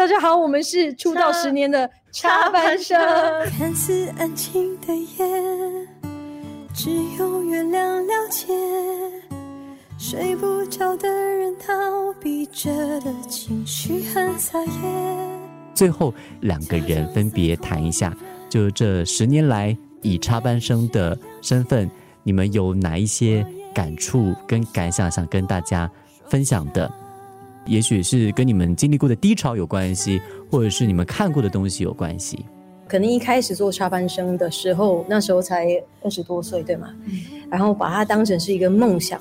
大家好，我们是出道十年的插班生。看似安静的夜，只有月亮了解。睡不着的人，逃避着的情绪很撒野。最后两个人分别谈一下，就这十年来以插班生的身份，你们有哪一些感触跟感想想跟大家分享的？也许是跟你们经历过的低潮有关系，或者是你们看过的东西有关系。可能一开始做插班生的时候，那时候才二十多岁，对吗？然后把它当成是一个梦想。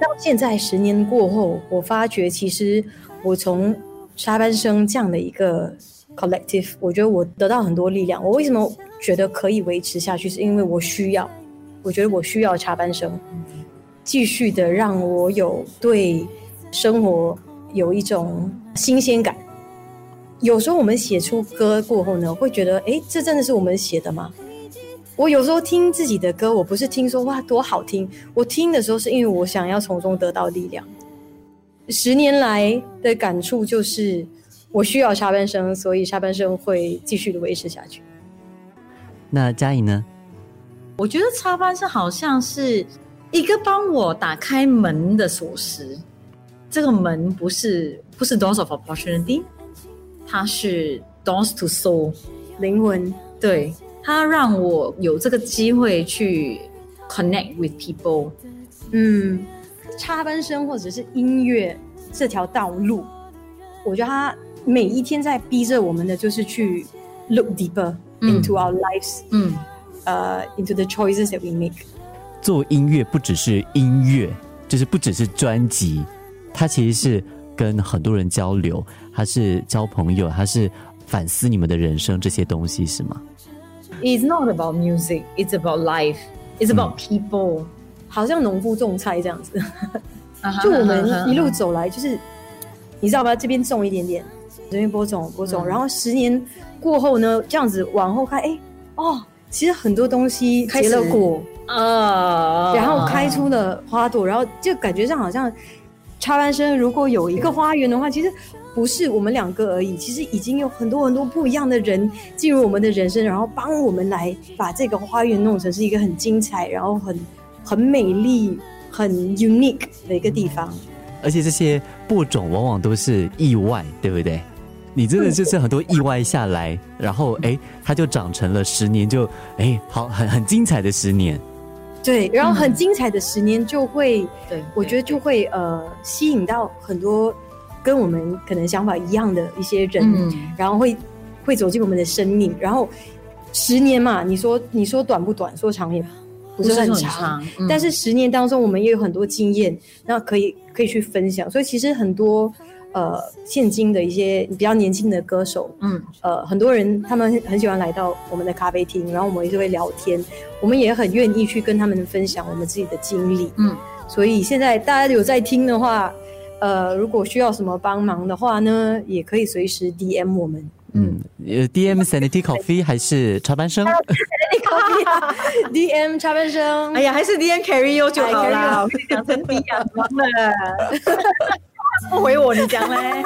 到现在十年过后，我发觉其实我从插班生这样的一个 collective，我觉得我得到很多力量。我为什么觉得可以维持下去？是因为我需要，我觉得我需要插班生，继续的让我有对生活。有一种新鲜感。有时候我们写出歌过后呢，会觉得，哎，这真的是我们写的吗？我有时候听自己的歌，我不是听说哇多好听，我听的时候是因为我想要从中得到力量。十年来的感触就是，我需要插半生，所以下半生会继续的维持下去。那嘉颖呢？我觉得插班生好像是一个帮我打开门的锁匙。这个门不是不是 doors of opportunity，它是 doors to soul，灵魂。对，它让我有这个机会去 connect with people。嗯，插班生或者是音乐这条道路，我觉得它每一天在逼着我们的就是去 look deeper into our lives。嗯，呃，into the choices that we make。做音乐不只是音乐，就是不只是专辑。 他其实是跟很多人交流，他是交朋友，他是反思你们的人生这些东西，是吗？It's not about music, it's about life, it's about people。好像农夫种菜这样子，就我们一路走来，就是你知道吧？这边种一点点，这边播种播种，然后十年过后呢，这样子往后看，哎，哦，其实很多东西结了果啊，然后开出了花朵，然后就感觉上好像。插班生如果有一个花园的话，其实不是我们两个而已，其实已经有很多很多不一样的人进入我们的人生，然后帮我们来把这个花园弄成是一个很精彩，然后很很美丽、很 unique 的一个地方。而且这些播种往往都是意外，对不对？你真的就是很多意外下来，然后哎，它就长成了十年，就哎好很很精彩的十年。对，然后很精彩的十年就会，对，我觉得就会呃吸引到很多跟我们可能想法一样的一些人，然后会会走进我们的生命。然后十年嘛，你说你说短不短，说长也不是很长，但是十年当中我们也有很多经验，那可以可以去分享。所以其实很多。呃，现今的一些比较年轻的歌手，嗯，呃，很多人他们很喜欢来到我们的咖啡厅，然后我们就会聊天，我们也很愿意去跟他们分享我们自己的经历，嗯，所以现在大家有在听的话，呃，如果需要什么帮忙的话呢，也可以随时 DM 我们，嗯，呃，DM Sanity Coffee 还是插班生？Sanity Coffee，DM 插班生，哎呀，还是 DM Carry You 就好了，讲成 DM 了。不回我，你讲嘞。